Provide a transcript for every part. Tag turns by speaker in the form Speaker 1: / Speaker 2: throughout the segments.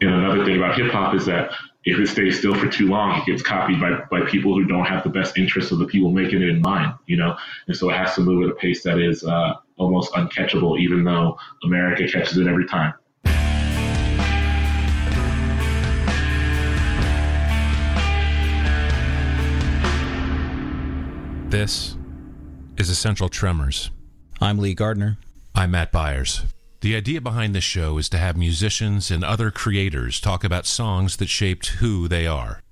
Speaker 1: and another thing about hip hop is that if it stays still for too long, it gets copied by, by people who don't have the best interests of the people making it in mind, you know? And so it has to move at a pace that is uh, almost uncatchable, even though America catches it every time.
Speaker 2: This is Essential Tremors.
Speaker 3: I'm Lee Gardner.
Speaker 2: I'm Matt Byers. The idea behind this show is to have musicians and other creators talk about songs that shaped who they are.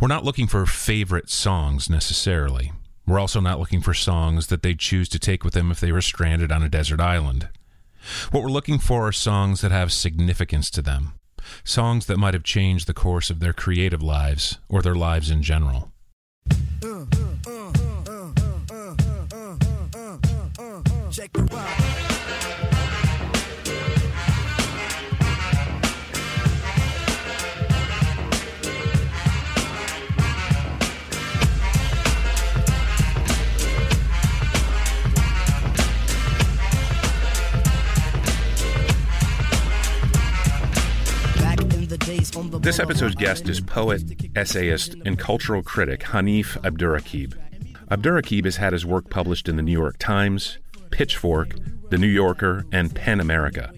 Speaker 2: We're not looking for favorite songs necessarily. We're also not looking for songs that they'd choose to take with them if they were stranded on a desert island. What we're looking for are songs that have significance to them, songs that might have changed the course of their creative lives or their lives in general. This episode's guest is poet, essayist, and cultural critic Hanif Abdurraqib. Abdurraqib has had his work published in the New York Times, Pitchfork, The New Yorker, and PEN America.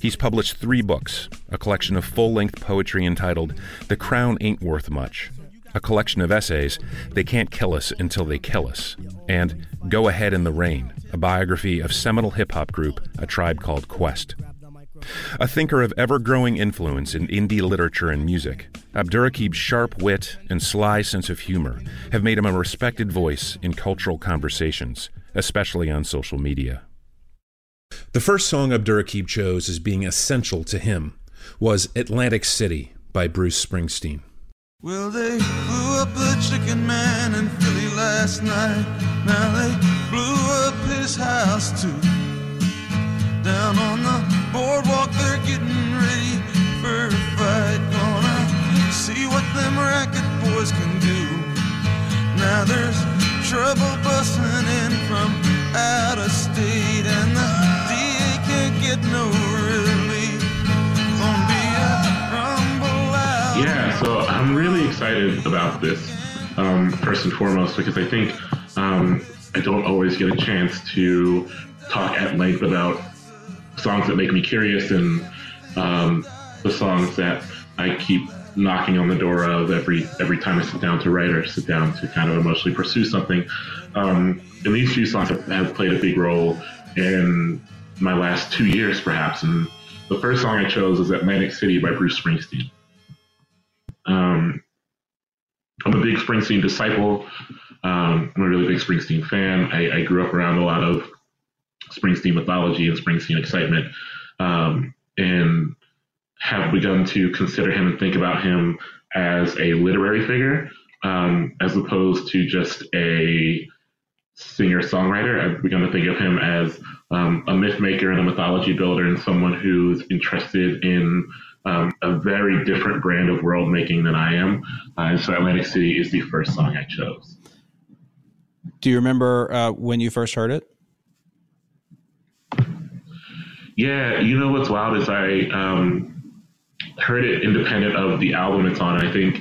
Speaker 2: He's published three books a collection of full length poetry entitled The Crown Ain't Worth Much, a collection of essays, They Can't Kill Us Until They Kill Us, and Go Ahead in the Rain, a biography of seminal hip hop group A Tribe Called Quest. A thinker of ever growing influence in indie literature and music, Abdurraqib's sharp wit and sly sense of humor have made him a respected voice in cultural conversations, especially on social media. The first song Abdurraqib chose as being essential to him was Atlantic City by Bruce Springsteen. Well, they blew up the chicken man in Philly last night. Now they blew up his house too. Down on the boardwalk, they're getting ready for a fight. Gonna see what them racket boys can do. Now there's trouble busting in from out of state, and the DA can't get no relief. Yeah, so I'm really excited about this, um, first and foremost, because I think um, I don't always get a chance to talk at length about songs that make me curious and um, the songs that I keep knocking on the door of every every time I sit down to write or sit down to kind of emotionally pursue something. Um, and these few songs have, have, played a big role in my last two years, perhaps. And the first song I chose is Atlantic City by Bruce Springsteen. Um, I'm a big Springsteen disciple. Um, I'm a really big Springsteen fan. I, I grew up around a lot of Springsteen mythology and Springsteen excitement, um, and have begun to consider him and think about him as a literary figure um, as opposed to just a singer songwriter. I've begun to think of him as um, a myth maker and a mythology builder and someone who's interested in um, a very different brand of world making than I am. Uh, and so Atlantic City is the first song I chose.
Speaker 3: Do you remember uh, when you first heard it?
Speaker 1: Yeah, you know what's wild is I um, heard it independent of the album it's on. I think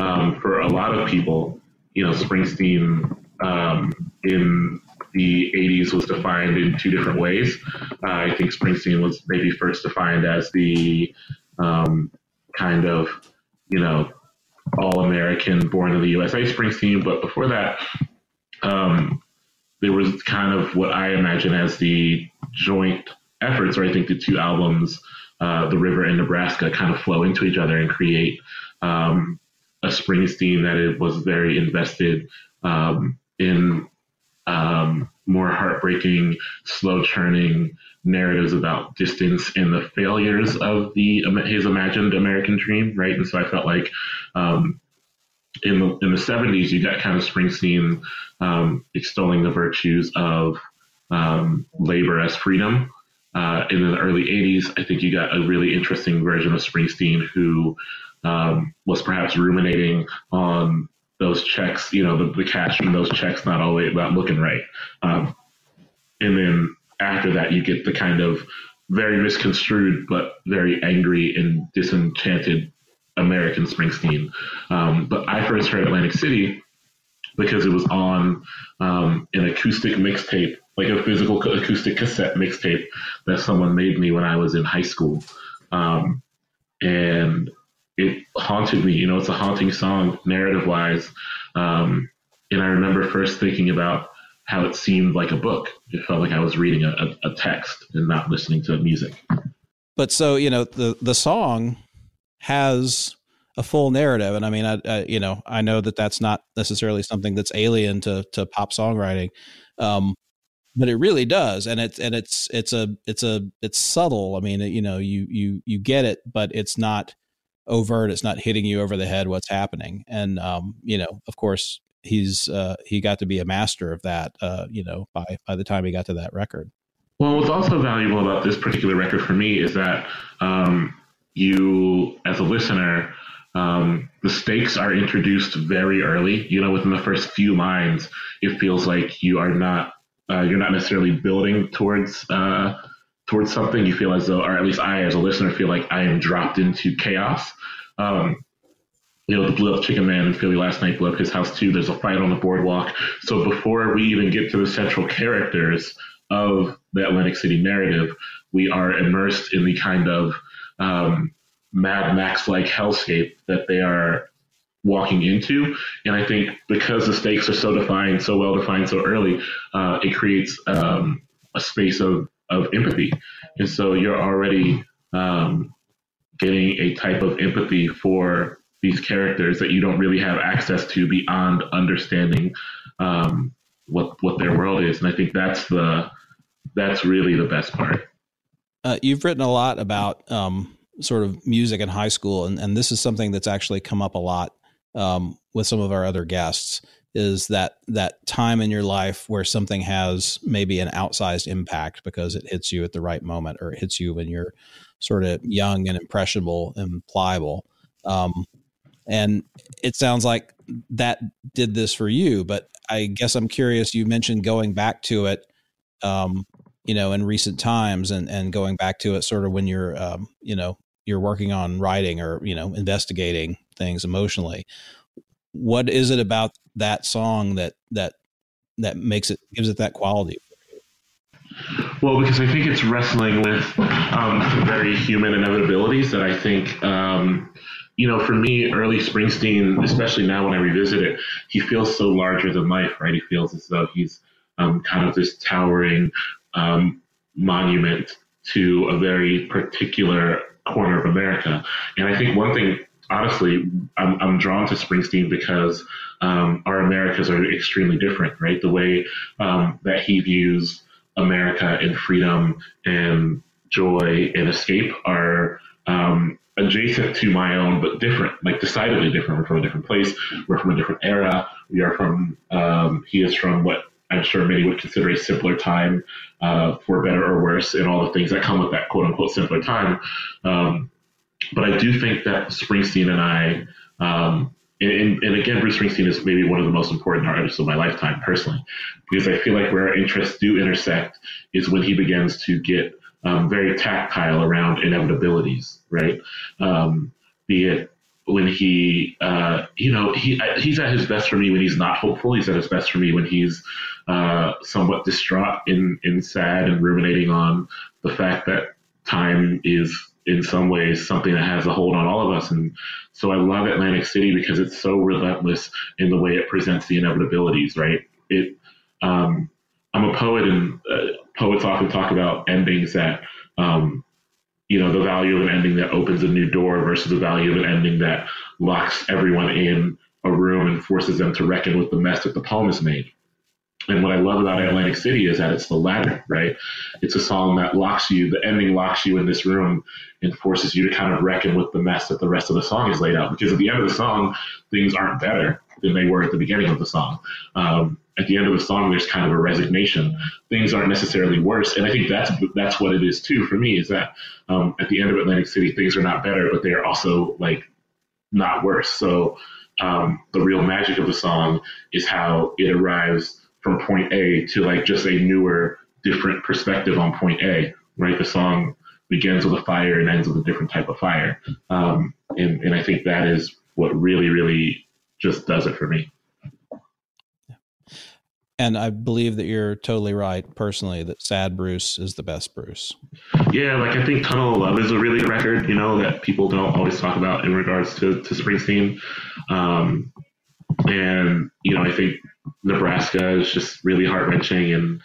Speaker 1: um, for a lot of people, you know, Springsteen um, in the 80s was defined in two different ways. Uh, I think Springsteen was maybe first defined as the um, kind of, you know, all American, born in the USA Springsteen, but before that, um, there was kind of what I imagine as the joint efforts where I think the two albums, uh, The River and Nebraska, kind of flow into each other and create um, a Springsteen that it was very invested um, in um, more heartbreaking, slow churning narratives about distance and the failures of the his imagined American dream, right? And so I felt like um, in the in the 70s, you got kind of Springsteen um, extolling the virtues of um, labor as freedom, uh, in the early 80s, I think you got a really interesting version of Springsteen who um, was perhaps ruminating on those checks, you know, the, the cash from those checks not always about looking right. Um, and then after that, you get the kind of very misconstrued, but very angry and disenchanted American Springsteen. Um, but I first heard Atlantic City because it was on um, an acoustic mixtape, like a physical acoustic cassette mixtape that someone made me when I was in high school. Um, and it haunted me. You know, it's a haunting song narrative wise. Um, and I remember first thinking about how it seemed like a book. It felt like I was reading a, a, text and not listening to music.
Speaker 3: But so, you know, the, the song has a full narrative. And I mean, I, I, you know, I know that that's not necessarily something that's alien to, to pop songwriting. Um, but it really does. And it's, and it's, it's a, it's a, it's subtle. I mean, you know, you, you, you get it, but it's not overt. It's not hitting you over the head what's happening. And, um, you know, of course, he's, uh, he got to be a master of that, uh, you know, by, by the time he got to that record.
Speaker 1: Well, what's also valuable about this particular record for me is that um, you, as a listener, um, the stakes are introduced very early. You know, within the first few lines, it feels like you are not uh, you're not necessarily building towards uh, towards something. You feel as though, or at least I, as a listener, feel like I am dropped into chaos. Um, you know, the blew up Chicken Man in Philly last night blew up his house too. There's a fight on the boardwalk. So before we even get to the central characters of the Atlantic City narrative, we are immersed in the kind of um, Mad Max like hellscape that they are walking into. And I think because the stakes are so defined, so well defined so early, uh, it creates um, a space of, of empathy. And so you're already um, getting a type of empathy for these characters that you don't really have access to beyond understanding um, what what their world is. And I think that's the that's really the best part.
Speaker 3: Uh, you've written a lot about um, sort of music in high school, and, and this is something that's actually come up a lot um, with some of our other guests. Is that that time in your life where something has maybe an outsized impact because it hits you at the right moment, or it hits you when you're sort of young and impressionable and pliable. Um, and it sounds like that did this for you, but I guess I'm curious. You mentioned going back to it um, you know, in recent times and, and going back to it sort of when you're, um, you know, you're working on writing or, you know, investigating things emotionally. What is it about that song that, that, that makes it, gives it that quality?
Speaker 1: Well, because I think it's wrestling with um, very human inevitabilities that I think, um, you know, for me, early Springsteen, especially now when I revisit it, he feels so larger than life, right? He feels as though he's um, kind of this towering um, monument to a very particular corner of America. And I think one thing, honestly, I'm, I'm drawn to Springsteen because um, our Americas are extremely different, right? The way um, that he views America and freedom and joy and escape are um, adjacent to my own, but different, like decidedly different. We're from a different place. We're from a different era. We are from, um, he is from what I'm sure many would consider a simpler time, uh, for better or worse, and all the things that come with that quote unquote simpler time. Um, but I do think that Springsteen and I, um, and, and, again, Bruce Springsteen is maybe one of the most important artists of my lifetime personally, because I feel like where our interests do intersect is when he begins to get um, very tactile around inevitabilities, right? Um, be it when he, uh, you know, he he's at his best for me when he's not hopeful. He's at his best for me when he's uh, somewhat distraught and, and sad and ruminating on the fact that time is in some ways something that has a hold on all of us. And so I love Atlantic City because it's so relentless in the way it presents the inevitabilities, right? It, um, I'm a poet and uh, poets often talk about endings that, um, you know, the value of an ending that opens a new door versus the value of an ending that locks everyone in a room and forces them to reckon with the mess that the poem has made. And what I love about Atlantic City is that it's the latter, right? It's a song that locks you, the ending locks you in this room and forces you to kind of reckon with the mess that the rest of the song is laid out. Because at the end of the song, things aren't better than they were at the beginning of the song. Um, at the end of the song, there's kind of a resignation. Things aren't necessarily worse, and I think that's that's what it is too for me. Is that um, at the end of Atlantic City, things are not better, but they are also like not worse. So um, the real magic of the song is how it arrives from point A to like just a newer, different perspective on point A, right? The song begins with a fire and ends with a different type of fire. Um, and, and I think that is what really, really just does it for me.
Speaker 3: And I believe that you're totally right, personally, that Sad Bruce is the best Bruce.
Speaker 1: Yeah, like I think Tunnel of Love is a really good record, you know, that people don't always talk about in regards to, to Springsteen. Um, and, you know, I think Nebraska is just really heart wrenching. And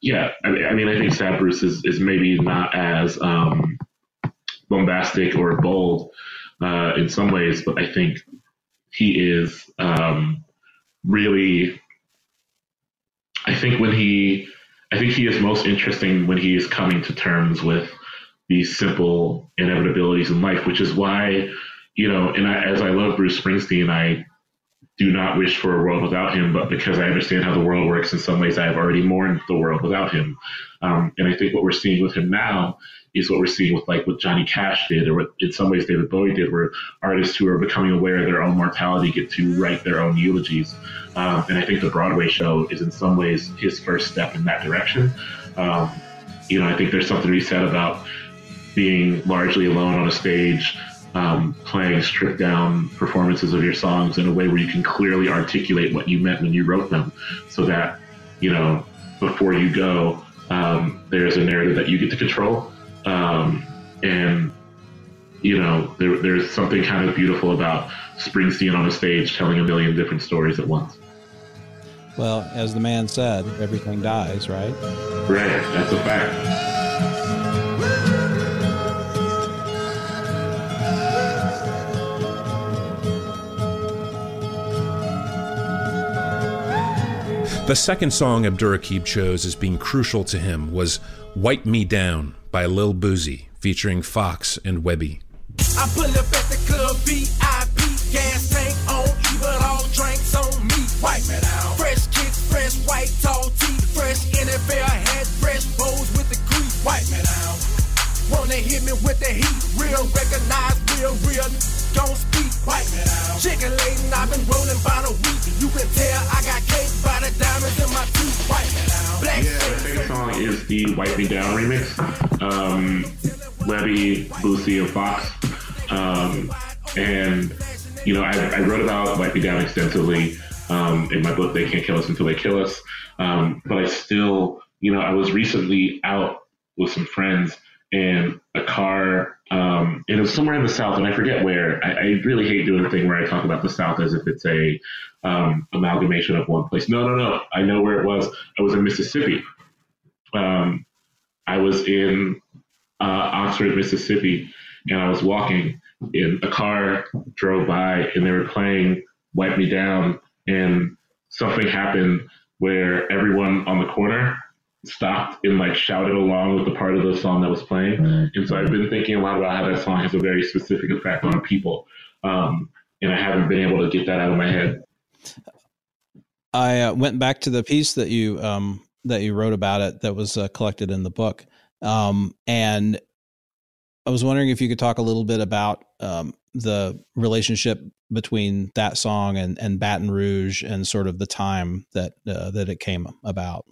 Speaker 1: yeah, I, I, mean, I think Sad Bruce is, is maybe not as um, bombastic or bold uh, in some ways, but I think he is um, really I think when he, I think he is most interesting when he is coming to terms with these simple inevitabilities in life, which is why, you know, and I, as I love Bruce Springsteen, I do not wish for a world without him, but because I understand how the world works, in some ways I have already mourned the world without him. Um, and I think what we're seeing with him now is what we're seeing with like what Johnny Cash did, or what in some ways David Bowie did, where artists who are becoming aware of their own mortality get to write their own eulogies. Um, and I think the Broadway show is in some ways his first step in that direction. Um, you know, I think there's something to be said about being largely alone on a stage, um, playing stripped down performances of your songs in a way where you can clearly articulate what you meant when you wrote them, so that you know before you go, um, there's a narrative that you get to control, um, and you know there, there's something kind of beautiful about Springsteen on a stage telling a million different stories at once.
Speaker 3: Well, as the man said, everything dies, right?
Speaker 1: Right, that's a fact.
Speaker 2: The second song Abdurraqib chose as being crucial to him was Wipe Me Down by Lil Boosie, featuring Foxx and Webbie. I pull up at the club VIP, gas tank on all drinks on me. Wipe me down. Fresh kicks, fresh white tall fresh NFL hat, fresh bows with the grease. Wipe me down. Wanna hit me with the heat, real recognize, real, real. Don't speak, wipe me down. Chicken I've been rolling by the Wipe Me Down
Speaker 1: remix. Um, Webbie, Boosie, and Foxx. Um, and, you know, I, I, wrote about Wipe Me Down extensively um, in my book, They Can't Kill Us Until They Kill Us. Um, but I still, you know, I was recently out with some friends and a car, um, it was somewhere in the South, and I forget where. I, I, really hate doing a thing where I talk about the South as if it's a um, amalgamation of one place. No, no, no. I know where it was. I was in Mississippi. Um, I was in uh, Oxford, Mississippi, and I was walking, and a car drove by, and they were playing "Wipe Me Down," and something happened where everyone on the corner stopped and like shouted along with the part of the song that was playing. Mm-hmm. And so I've been thinking a lot about how that song has a very specific effect on people. Um, and I haven't been able to get that out of my head.
Speaker 3: I uh, went back to the piece that you um, that you wrote about it that was uh, collected in the book, um, and I was wondering if you could talk a little bit about um, the relationship between that song and, and Baton Rouge and sort of the time that uh, that it came about.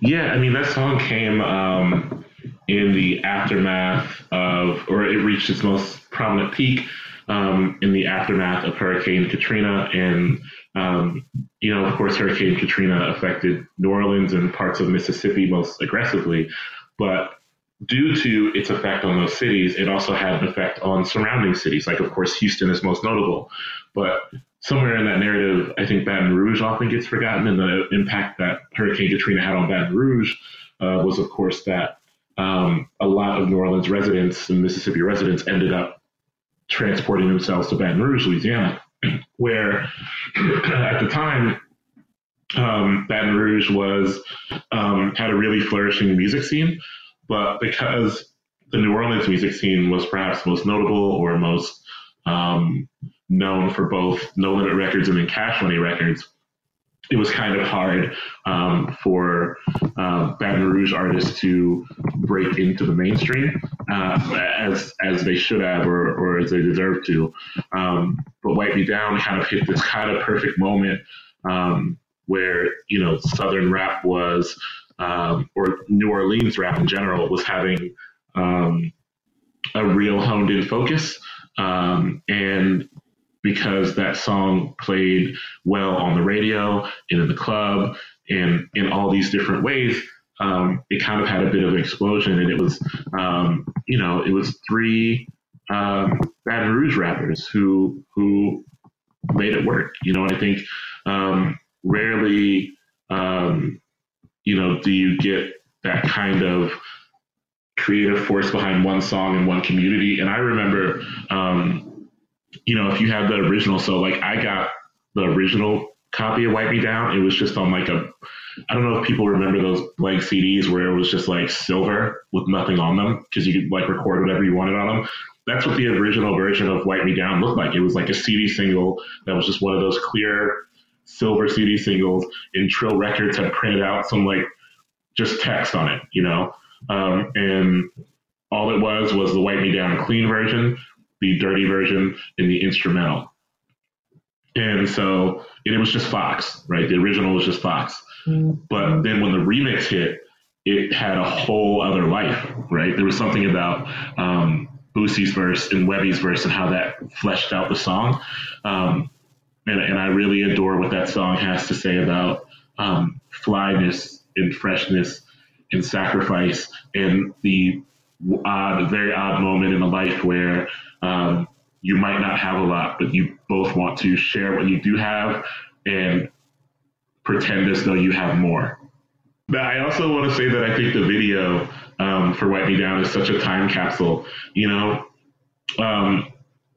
Speaker 1: Yeah, I mean that song came um, in the aftermath of, or it reached its most prominent peak um, in the aftermath of Hurricane Katrina, and um, you know, of course, Hurricane Katrina affected New Orleans and parts of Mississippi most aggressively, but due to its effect on those cities, it also had an effect on surrounding cities. Like, of course, Houston is most notable, but somewhere in that narrative, I think Baton Rouge often gets forgotten, and the impact that Hurricane Katrina had on Baton Rouge uh, was, of course, that um, a lot of New Orleans residents and Mississippi residents ended up transporting themselves to Baton Rouge, Louisiana, where at the time um, Baton Rouge was um, had a really flourishing music scene, but because the New Orleans music scene was perhaps most notable or most um, known for both No Limit Records and then Cash Money Records, it was kind of hard um, for uh, Baton Rouge artists to break into the mainstream uh, as as they should have or, or as they deserve to. Um, but Wipe Me Down kind of hit this kind of perfect moment um, where you know Southern rap was, um, or New Orleans rap in general, was having um, a real honed in focus. And because that song played well on the radio and in the club and in all these different ways, um, it kind of had a bit of an explosion. And it was, um, you know, it was three um, Baton Rouge rappers who who made it work. You know, I think um, rarely, um, you know, do you get that kind of creative force behind one song in one community. And I remember, um, you know, if you have the original, so like I got the original copy of Wipe Me Down. It was just on like a, I don't know if people remember those blank CDs where it was just like silver with nothing on them because you could like record whatever you wanted on them. That's what the original version of Wipe Me Down looked like. It was like a CD single that was just one of those clear silver CD singles. And Trill Records had printed out some like just text on it, you know. Um, and all it was was the Wipe Me Down clean version, the dirty version, and the instrumental. And so and it was just Foxx, right? The original was just Foxx. Mm-hmm. But then when the remix hit, it had a whole other life, right? There was something about um, Boosie's verse and Webbie's verse and how that fleshed out the song. Um, and, and, I really adore what that song has to say about um, flyness and freshness and sacrifice and the odd, very odd moment in a life where um, you might not have a lot, but you both want to share what you do have and pretend as though you have more. But I also want to say that I think the video um, for Wipe Me Down is such a time capsule. You know, um,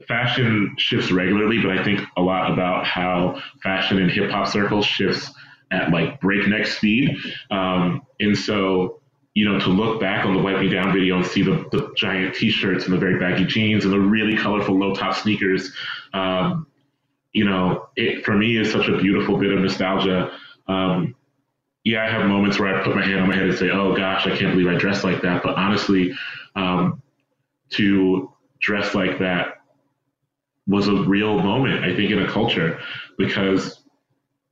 Speaker 1: fashion shifts regularly, but I think a lot about how fashion in hip hop circles shifts at like breakneck speed. Um, and so, you know, to look back on the Wipe Me Down video and see the, the giant t shirts and the very baggy jeans and the really colorful low top sneakers, um, you know, it for me is such a beautiful bit of nostalgia. Um, yeah, I have moments where I put my hand on my head and say, "Oh gosh, I can't believe I dressed like that." But honestly, um, to dress like that was a real moment, I think, in a culture because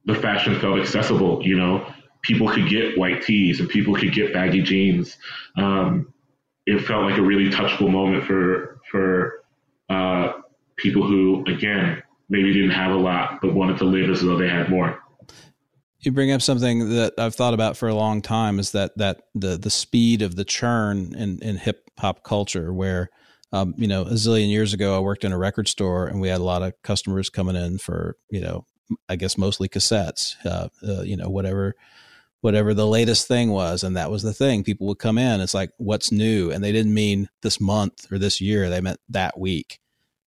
Speaker 1: the fashion felt accessible. You know, people could get white tees and people could get baggy jeans. Um, it felt like a really touchable moment for for uh, people who, again, maybe didn't have a lot but wanted to live as though they had more.
Speaker 3: You bring up something that I've thought about for a long time is that that the the speed of the churn in, in hip hop culture where um, you know, a zillion years ago, I worked in a record store and we had a lot of customers coming in for, you know, I guess mostly cassettes, uh, uh, you know, whatever, whatever the latest thing was. And that was the thing. People would come in. It's like, what's new? And they didn't mean this month or this year. They meant that week.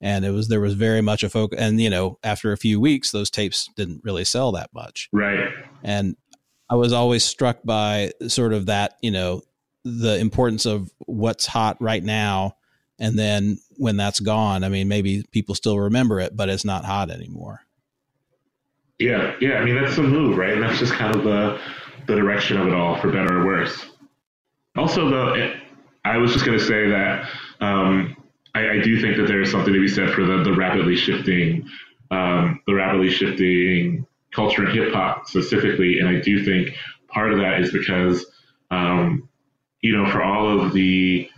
Speaker 3: And it was, there was very much a focus. And, you know, after a few weeks, those tapes didn't really sell that much.
Speaker 1: Right.
Speaker 3: And I was always struck by sort of that, you know, the importance of what's hot right now. And then when that's gone, I mean, maybe people still remember it, but it's not hot anymore.
Speaker 1: Yeah, yeah. I mean, that's the move, right? And that's just kind of the the direction of it all, for better or worse. Also, though, I was just going to say that um, I, I, do think that there is something to be said for the, the rapidly shifting, um, the rapidly shifting culture in hip hop specifically, and I do think part of that is because, um, you know, for all of the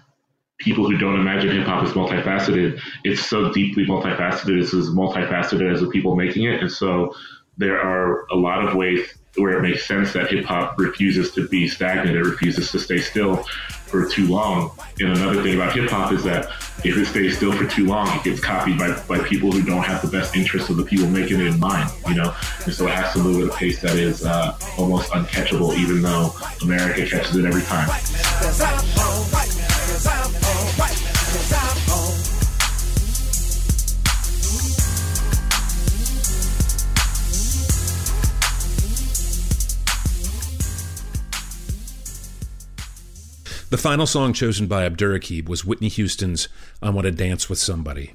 Speaker 1: people who don't imagine hip hop as multifaceted, it's so deeply multifaceted. It's as multifaceted as the people making it, and so there are a lot of ways where it makes sense that hip hop refuses to be stagnant, it refuses to stay still for too long. And another thing about hip hop is that if it stays still for too long, it gets copied by, by people who don't have the best interests of the people making it in mind, you know? And so it has to move at a pace that is uh, almost uncatchable, even though America catches it every time.
Speaker 2: The final song chosen by Abdurraqib was Whitney Houston's I Want to Dance with Somebody.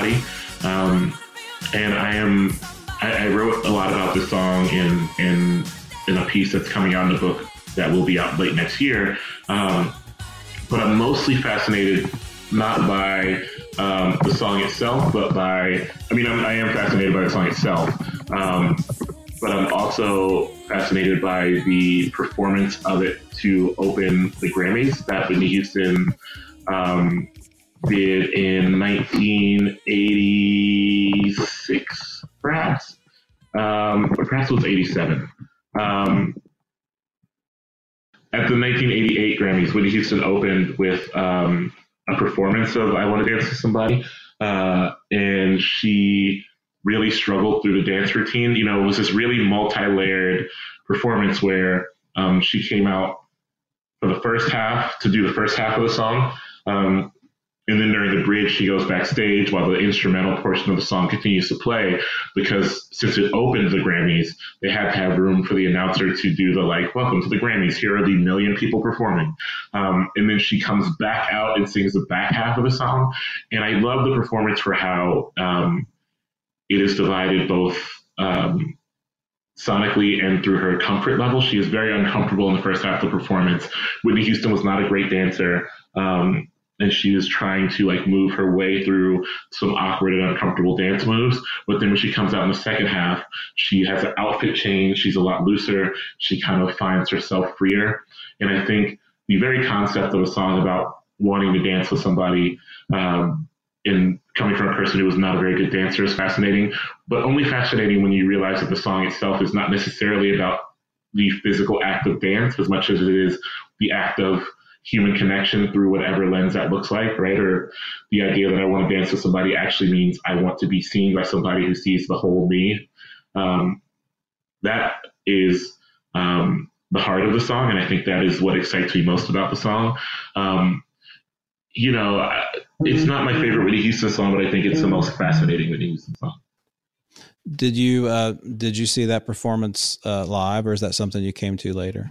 Speaker 1: Somebody. Um, and I am, I, I, wrote a lot about this song in, in, in a piece that's coming out in the book that will be out late next year. Um, but I'm mostly fascinated not by um, the song itself, but by, I mean, I'm, I am fascinated by the song itself. Um, but I'm also fascinated by the performance of it to open the Grammys that Whitney Houston um, did in 1986, perhaps, um, perhaps it was 87. Um, at the 1988 Grammys, Whitney Houston opened with um, a performance of "I Want to Dance with Somebody," uh, and she really struggled through the dance routine. You know, it was this really multi-layered performance where um, she came out for the first half to do the first half of the song. Um, and then during the bridge, she goes backstage while the instrumental portion of the song continues to play because since it opened the Grammys, they had to have room for the announcer to do the like, welcome to the Grammys. Here are the million people performing. Um, and then she comes back out and sings the back half of the song. And I love the performance for how um, it is divided both um, sonically and through her comfort level. She is very uncomfortable in the first half of the performance. Whitney Houston was not a great dancer. Um, and she is trying to like move her way through some awkward and uncomfortable dance moves. But then when she comes out in the second half, she has an outfit change. She's a lot looser. She kind of finds herself freer. And I think the very concept of a song about wanting to dance with somebody um, and coming from a person who was not a very good dancer is fascinating, but only fascinating when you realize that the song itself is not necessarily about the physical act of dance as much as it is the act of human connection through whatever lens that looks like, right? Or the idea that I want to dance with somebody actually means I want to be seen by somebody who sees the whole me. Um, that is um, the heart of the song, and I think that is what excites me most about the song. Um, you know, it's not my favorite Whitney Houston song, but I think it's the most fascinating Whitney Houston song.
Speaker 3: Did you uh, did you see that performance uh, live, or is that something you came to later?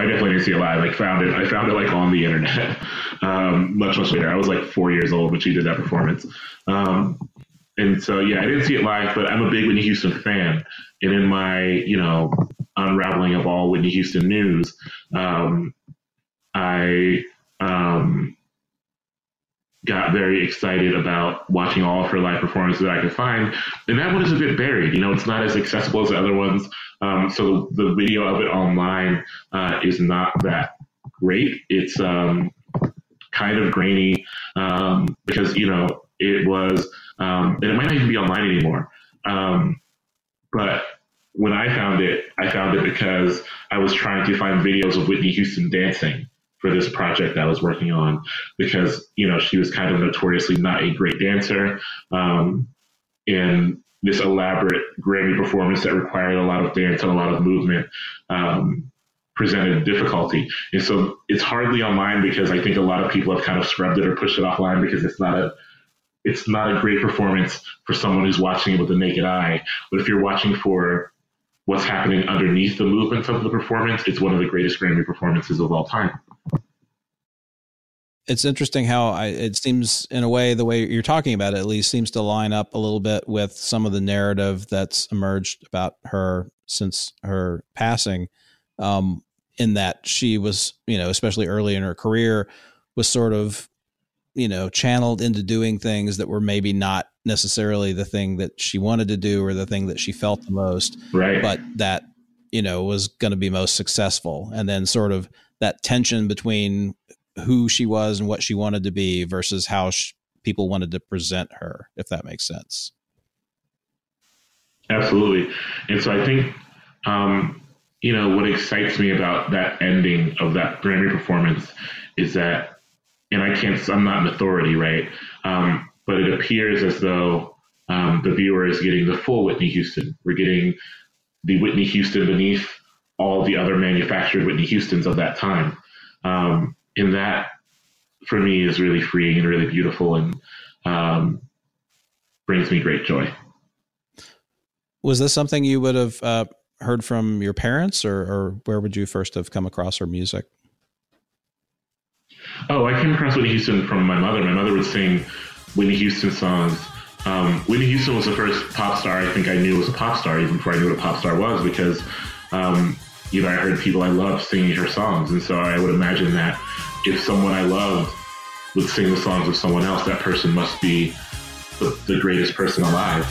Speaker 1: I definitely didn't see it live. Like found it, I found it like on the internet um, much much later. I was like four years old when she did that performance, um, and so yeah, I didn't see it live. But I'm a big Whitney Houston fan, and in my you know unraveling of all Whitney Houston news, um, I um, got very excited about watching all of her live performances that I could find. And that one is a bit buried. You know, it's not as accessible as the other ones. Um, so the video of it online uh, is not that great. It's um, kind of grainy um, because, you know, it was, um, and it might not even be online anymore. Um, but when I found it, I found it because I was trying to find videos of Whitney Houston dancing for this project that I was working on because you know she was kind of notoriously not a great dancer, um, and this elaborate Grammy performance that required a lot of dance and a lot of movement um, presented difficulty. And so it's hardly online because I think a lot of people have kind of scrubbed it or pushed it offline because it's not a it's not a great performance for someone who's watching it with the naked eye. But if you're watching for what's happening underneath the movements of the performance, it's one of the greatest Grammy performances of all time
Speaker 3: it's interesting how I, it seems in a way the way you're talking about it at least seems to line up a little bit with some of the narrative that's emerged about her since her passing um, in that she was you know especially early in her career was sort of you know channeled into doing things that were maybe not necessarily the thing that she wanted to do or the thing that she felt the most
Speaker 1: right.
Speaker 3: but that you know was going to be most successful. And then sort of that tension between who she was and what she wanted to be versus how people wanted to present her, if that makes sense.
Speaker 1: Absolutely. And so I think, um, you know, what excites me about that ending of that Grammy performance is that, and I can't, I'm not an authority, right? Um, but it appears as though um, the viewer is getting the full Whitney Houston. We're getting the Whitney Houston beneath all the other manufactured Whitney Houstons of that time. Um, and that for me is really freeing and really beautiful and um, brings me great joy.
Speaker 3: Was this something you would have uh, heard from your parents, or, or, where would you first have come across her music?
Speaker 1: Oh, I came across Whitney Houston from my mother. My mother would sing Whitney Houston songs. Um, Whitney Houston was the first pop star I think I knew was a pop star, even before I knew what a pop star was, because um, you know I heard people I loved singing her songs, and so I would imagine that if someone I loved would sing the songs of someone else, that person must be the, the greatest person alive.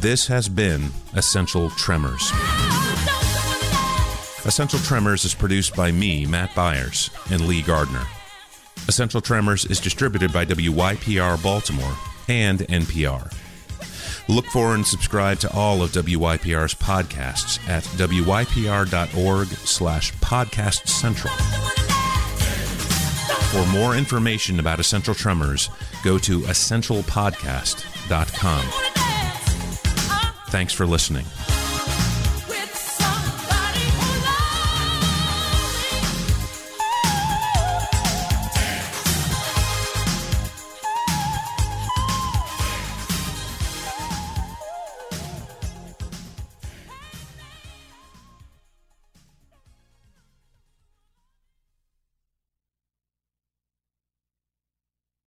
Speaker 2: This has been Essential Tremors. Essential Tremors is produced by me, Matt Byers, and Lee Gardner. Essential Tremors is distributed by WYPR Baltimore and NPR. Look for and subscribe to all of WYPR's podcasts at wypr.org slash podcast central. For more information about Essential Tremors, go to essentialpodcast.com. Thanks for listening.